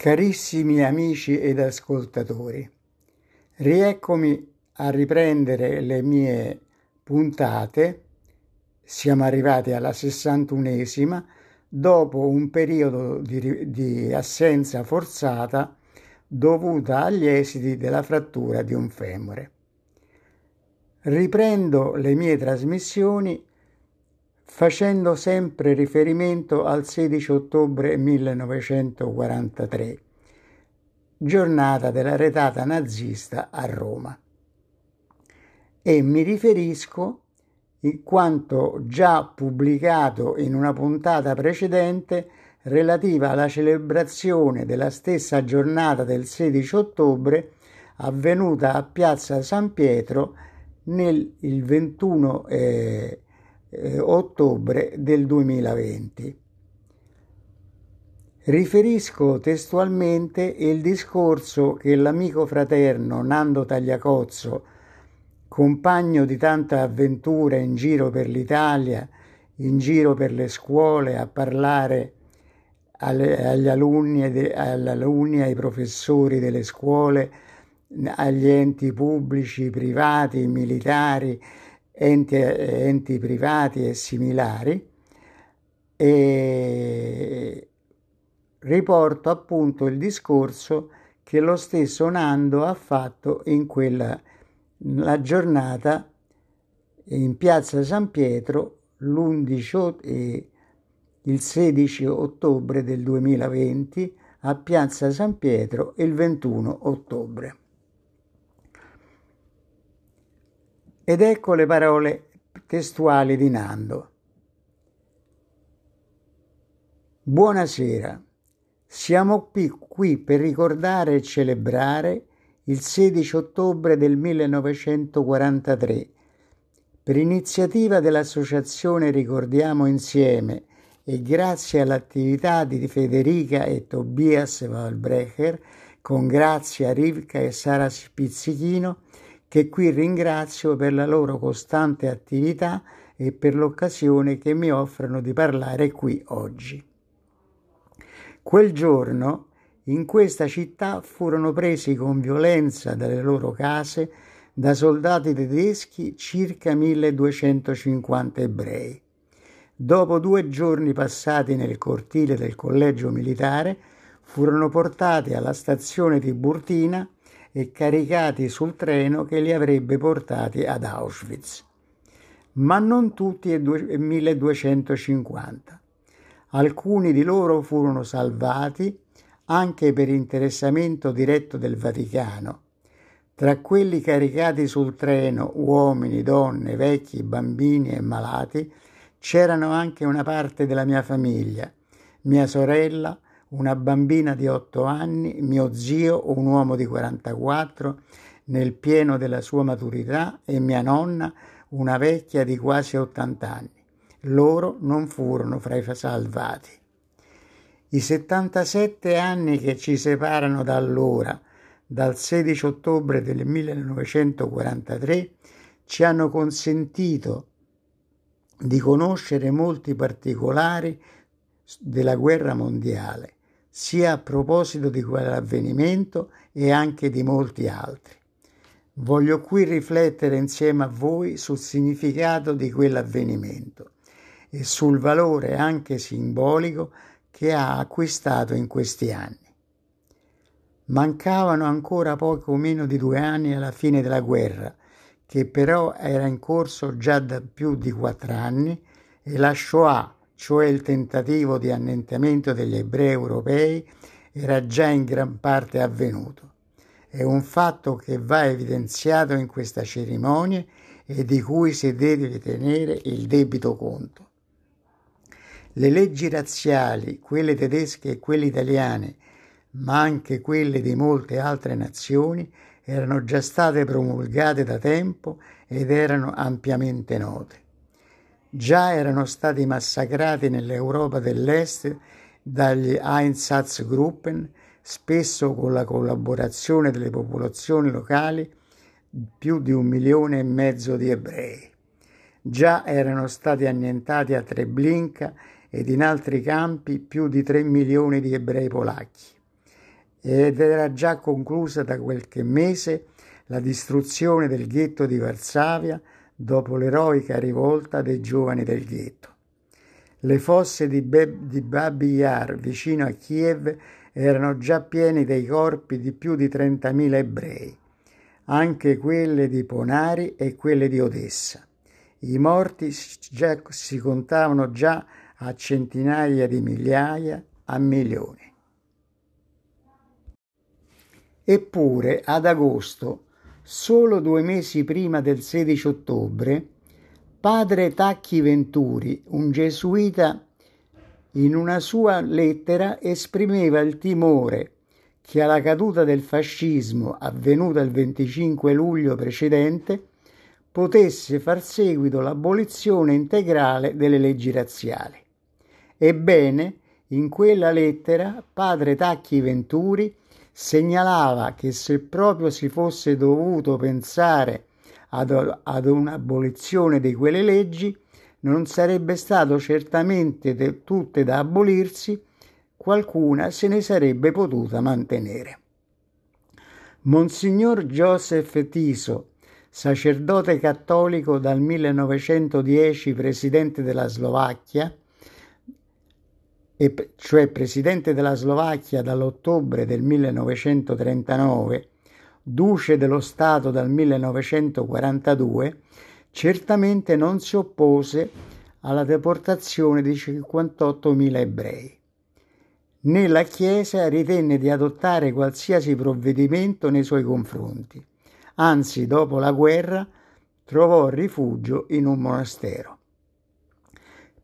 Carissimi amici ed ascoltatori, rieccomi a riprendere le mie puntate. Siamo arrivati alla 61esima dopo un periodo di, di assenza forzata dovuta agli esiti della frattura di un femore. Riprendo le mie trasmissioni facendo sempre riferimento al 16 ottobre 1943, giornata della retata nazista a Roma. E mi riferisco, in quanto già pubblicato in una puntata precedente, relativa alla celebrazione della stessa giornata del 16 ottobre avvenuta a Piazza San Pietro nel 21 eh, eh, ottobre del 2020. Riferisco testualmente il discorso che l'amico fraterno Nando Tagliacozzo, compagno di tanta avventura in giro per l'Italia, in giro per le scuole a parlare alle, agli alunni, alunni, ai professori delle scuole, agli enti pubblici, privati, militari, enti, enti privati e similari e riporto appunto il discorso che lo stesso Nando ha fatto in quella la giornata in piazza San Pietro l'11 e il 16 ottobre del 2020 a piazza San Pietro il 21 ottobre. Ed ecco le parole testuali di Nando. Buonasera, siamo qui, qui per ricordare e celebrare il 16 ottobre del 1943 per iniziativa dell'associazione Ricordiamo Insieme e grazie all'attività di Federica e Tobias Walbrecher, con Grazia, Rivka e Sara Spizzichino, che qui ringrazio per la loro costante attività e per l'occasione che mi offrono di parlare qui oggi. Quel giorno in questa città furono presi con violenza dalle loro case da soldati tedeschi circa 1250 ebrei. Dopo due giorni passati nel cortile del collegio militare, furono portati alla stazione di Burtina e caricati sul treno che li avrebbe portati ad Auschwitz. Ma non tutti e 1250. Alcuni di loro furono salvati anche per interessamento diretto del Vaticano. Tra quelli caricati sul treno, uomini, donne, vecchi, bambini e malati, c'erano anche una parte della mia famiglia, mia sorella, una bambina di 8 anni, mio zio, un uomo di 44, nel pieno della sua maturità, e mia nonna, una vecchia di quasi 80 anni. Loro non furono fra i salvati. I 77 anni che ci separano da allora, dal 16 ottobre del 1943, ci hanno consentito di conoscere molti particolari della guerra mondiale sia a proposito di quell'avvenimento e anche di molti altri. Voglio qui riflettere insieme a voi sul significato di quell'avvenimento e sul valore anche simbolico che ha acquistato in questi anni. Mancavano ancora poco meno di due anni alla fine della guerra, che però era in corso già da più di quattro anni, e la Shoah, cioè il tentativo di annientamento degli ebrei europei, era già in gran parte avvenuto. È un fatto che va evidenziato in questa cerimonia e di cui si deve tenere il debito conto. Le leggi razziali, quelle tedesche e quelle italiane, ma anche quelle di molte altre nazioni, erano già state promulgate da tempo ed erano ampiamente note già erano stati massacrati nell'Europa dell'Est dagli Einsatzgruppen, spesso con la collaborazione delle popolazioni locali, più di un milione e mezzo di ebrei. Già erano stati annientati a Treblinka ed in altri campi più di tre milioni di ebrei polacchi. ed era già conclusa da qualche mese la distruzione del ghetto di Varsavia dopo l'eroica rivolta dei giovani del ghetto. Le fosse di, Be- di Babi Yar vicino a Kiev erano già piene dei corpi di più di 30.000 ebrei, anche quelle di Ponari e quelle di Odessa. I morti già, si contavano già a centinaia di migliaia, a milioni. Eppure ad agosto, solo due mesi prima del 16 ottobre, padre Tacchi Venturi, un gesuita, in una sua lettera esprimeva il timore che alla caduta del fascismo avvenuta il 25 luglio precedente potesse far seguito l'abolizione integrale delle leggi razziali. Ebbene, in quella lettera padre Tacchi Venturi segnalava che se proprio si fosse dovuto pensare ad, ad un'abolizione di quelle leggi, non sarebbe stato certamente del tutte da abolirsi, qualcuna se ne sarebbe potuta mantenere. Monsignor Joseph Tiso, sacerdote cattolico dal 1910 presidente della Slovacchia, e cioè presidente della Slovacchia dall'ottobre del 1939, duce dello Stato dal 1942, certamente non si oppose alla deportazione di 58.000 ebrei. Né la Chiesa ritenne di adottare qualsiasi provvedimento nei suoi confronti, anzi dopo la guerra trovò rifugio in un monastero.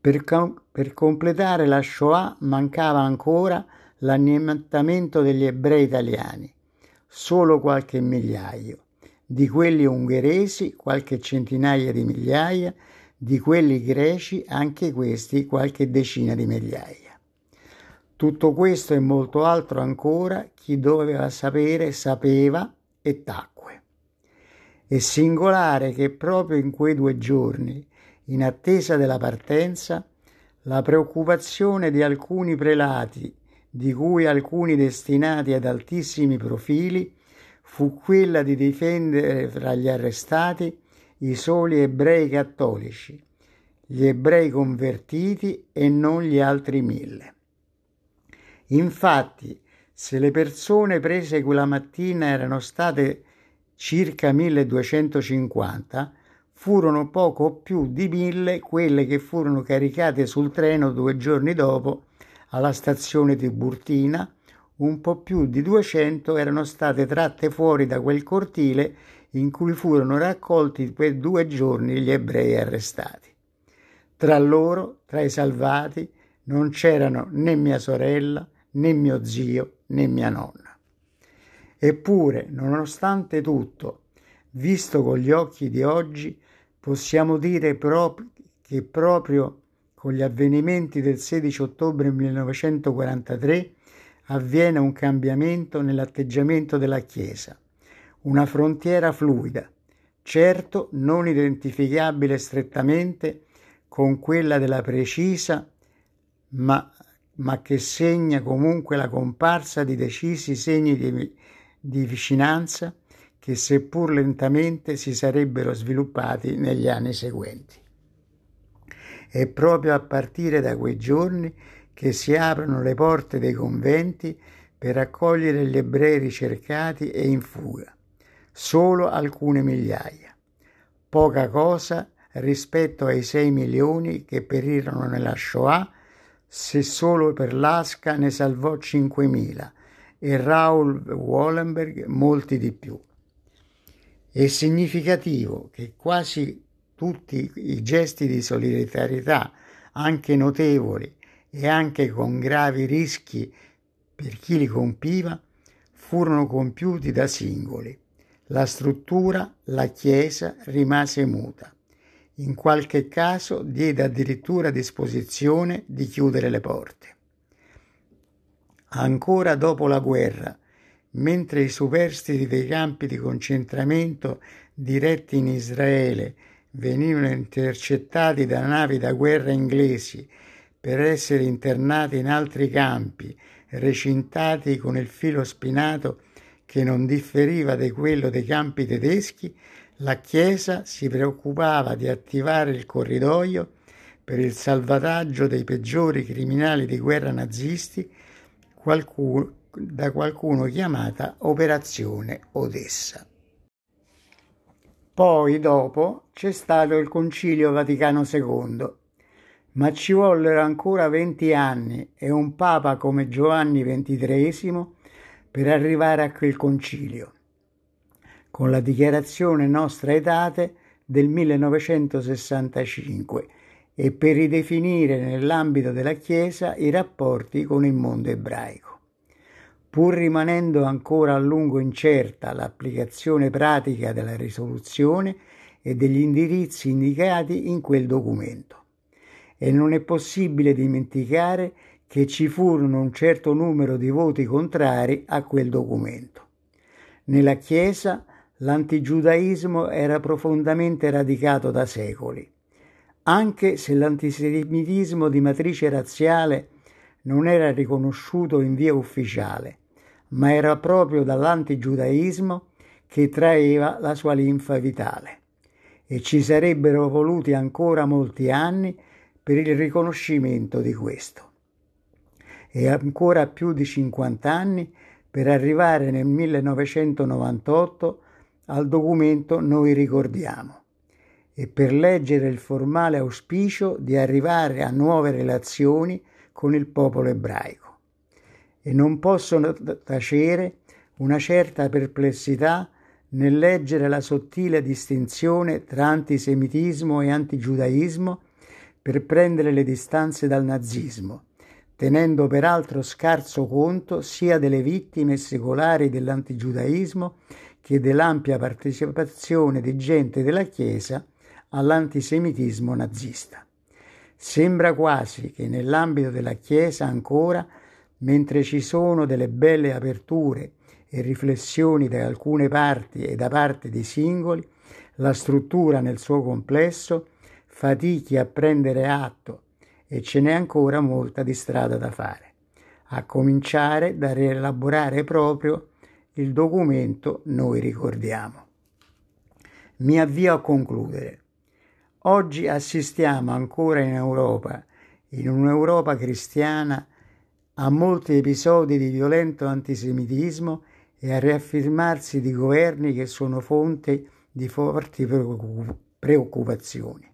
Per, per completare la Shoah mancava ancora l'annientamento degli ebrei italiani, solo qualche migliaio, di quelli ungheresi qualche centinaia di migliaia, di quelli greci anche questi qualche decina di migliaia. Tutto questo e molto altro ancora chi doveva sapere sapeva e tacque. È singolare che proprio in quei due giorni in attesa della partenza, la preoccupazione di alcuni prelati, di cui alcuni destinati ad altissimi profili, fu quella di difendere fra gli arrestati i soli ebrei cattolici, gli ebrei convertiti e non gli altri mille. Infatti, se le persone prese quella mattina erano state circa 1250, furono poco più di mille quelle che furono caricate sul treno due giorni dopo alla stazione di Burtina, un po' più di 200 erano state tratte fuori da quel cortile in cui furono raccolti per due giorni gli ebrei arrestati. Tra loro, tra i salvati, non c'erano né mia sorella, né mio zio, né mia nonna. Eppure, nonostante tutto, visto con gli occhi di oggi, Possiamo dire prop- che proprio con gli avvenimenti del 16 ottobre 1943 avviene un cambiamento nell'atteggiamento della Chiesa, una frontiera fluida, certo non identificabile strettamente con quella della precisa, ma, ma che segna comunque la comparsa di decisi segni di, di vicinanza che seppur lentamente si sarebbero sviluppati negli anni seguenti. È proprio a partire da quei giorni che si aprono le porte dei conventi per accogliere gli ebrei ricercati e in fuga, solo alcune migliaia, poca cosa rispetto ai 6 milioni che perirono nella Shoah, se solo per l'Asca ne salvò 5.000 e Raul Wallenberg molti di più. È significativo che quasi tutti i gesti di solidarietà, anche notevoli e anche con gravi rischi per chi li compiva, furono compiuti da singoli. La struttura, la Chiesa, rimase muta. In qualche caso diede addirittura disposizione di chiudere le porte. Ancora dopo la guerra, mentre i superstiti dei campi di concentramento diretti in Israele venivano intercettati da navi da guerra inglesi per essere internati in altri campi, recintati con il filo spinato che non differiva di quello dei campi tedeschi, la Chiesa si preoccupava di attivare il corridoio per il salvataggio dei peggiori criminali di guerra nazisti, qualcuno, da qualcuno chiamata Operazione Odessa. Poi, dopo, c'è stato il Concilio Vaticano II, ma ci vollero ancora venti anni e un Papa come Giovanni XXIII per arrivare a quel concilio, con la dichiarazione Nostra Etate del 1965 e per ridefinire nell'ambito della Chiesa i rapporti con il mondo ebraico pur rimanendo ancora a lungo incerta l'applicazione pratica della risoluzione e degli indirizzi indicati in quel documento. E non è possibile dimenticare che ci furono un certo numero di voti contrari a quel documento. Nella Chiesa l'antigiudaismo era profondamente radicato da secoli, anche se l'antisemitismo di matrice razziale non era riconosciuto in via ufficiale ma era proprio dall'antigiudaismo che traeva la sua linfa vitale. E ci sarebbero voluti ancora molti anni per il riconoscimento di questo. E ancora più di 50 anni per arrivare nel 1998 al documento Noi ricordiamo. E per leggere il formale auspicio di arrivare a nuove relazioni con il popolo ebraico e non possono tacere una certa perplessità nel leggere la sottile distinzione tra antisemitismo e antigiudaismo per prendere le distanze dal nazismo, tenendo peraltro scarso conto sia delle vittime secolari dell'antigiudaismo che dell'ampia partecipazione di gente della Chiesa all'antisemitismo nazista. Sembra quasi che nell'ambito della Chiesa ancora mentre ci sono delle belle aperture e riflessioni da alcune parti e da parte di singoli, la struttura nel suo complesso fatichi a prendere atto e ce n'è ancora molta di strada da fare, a cominciare da rielaborare proprio il documento Noi ricordiamo. Mi avvio a concludere. Oggi assistiamo ancora in Europa, in un'Europa cristiana, a molti episodi di violento antisemitismo e a riaffermarsi di governi che sono fonte di forti preoccupazioni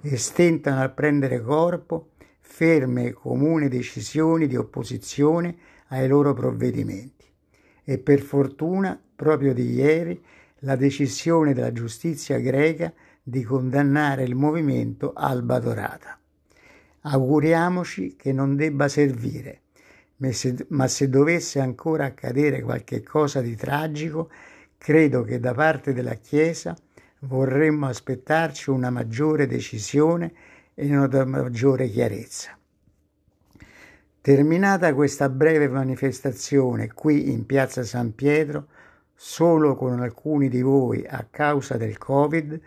e stentano a prendere corpo ferme e comuni decisioni di opposizione ai loro provvedimenti. E per fortuna, proprio di ieri, la decisione della giustizia greca di condannare il movimento Alba Dorata. Auguriamoci che non debba servire ma se dovesse ancora accadere qualche cosa di tragico, credo che da parte della Chiesa vorremmo aspettarci una maggiore decisione e una maggiore chiarezza. Terminata questa breve manifestazione qui in piazza San Pietro, solo con alcuni di voi a causa del Covid,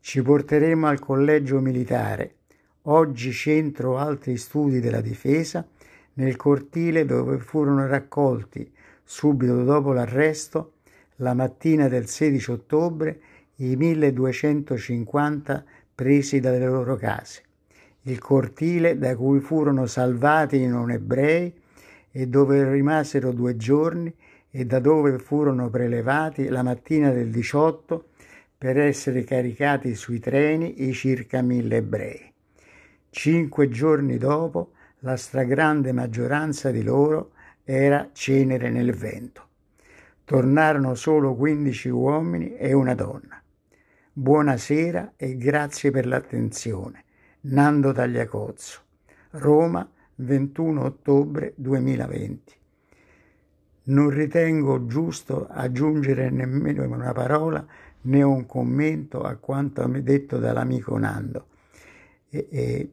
ci porteremo al collegio militare, oggi centro altri studi della difesa, nel cortile dove furono raccolti, subito dopo l'arresto, la mattina del 16 ottobre, i 1250 presi dalle loro case. Il cortile da cui furono salvati i non ebrei e dove rimasero due giorni e da dove furono prelevati la mattina del 18 per essere caricati sui treni i circa mille ebrei. Cinque giorni dopo la stragrande maggioranza di loro era cenere nel vento. Tornarono solo 15 uomini e una donna. Buonasera e grazie per l'attenzione. Nando Tagliacozzo, Roma, 21 ottobre 2020. Non ritengo giusto aggiungere nemmeno una parola né un commento a quanto detto dall'amico Nando. E, e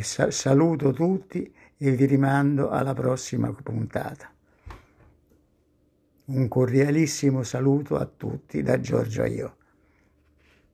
saluto tutti e vi rimando alla prossima puntata. Un cordialissimo saluto a tutti da Giorgio Aio.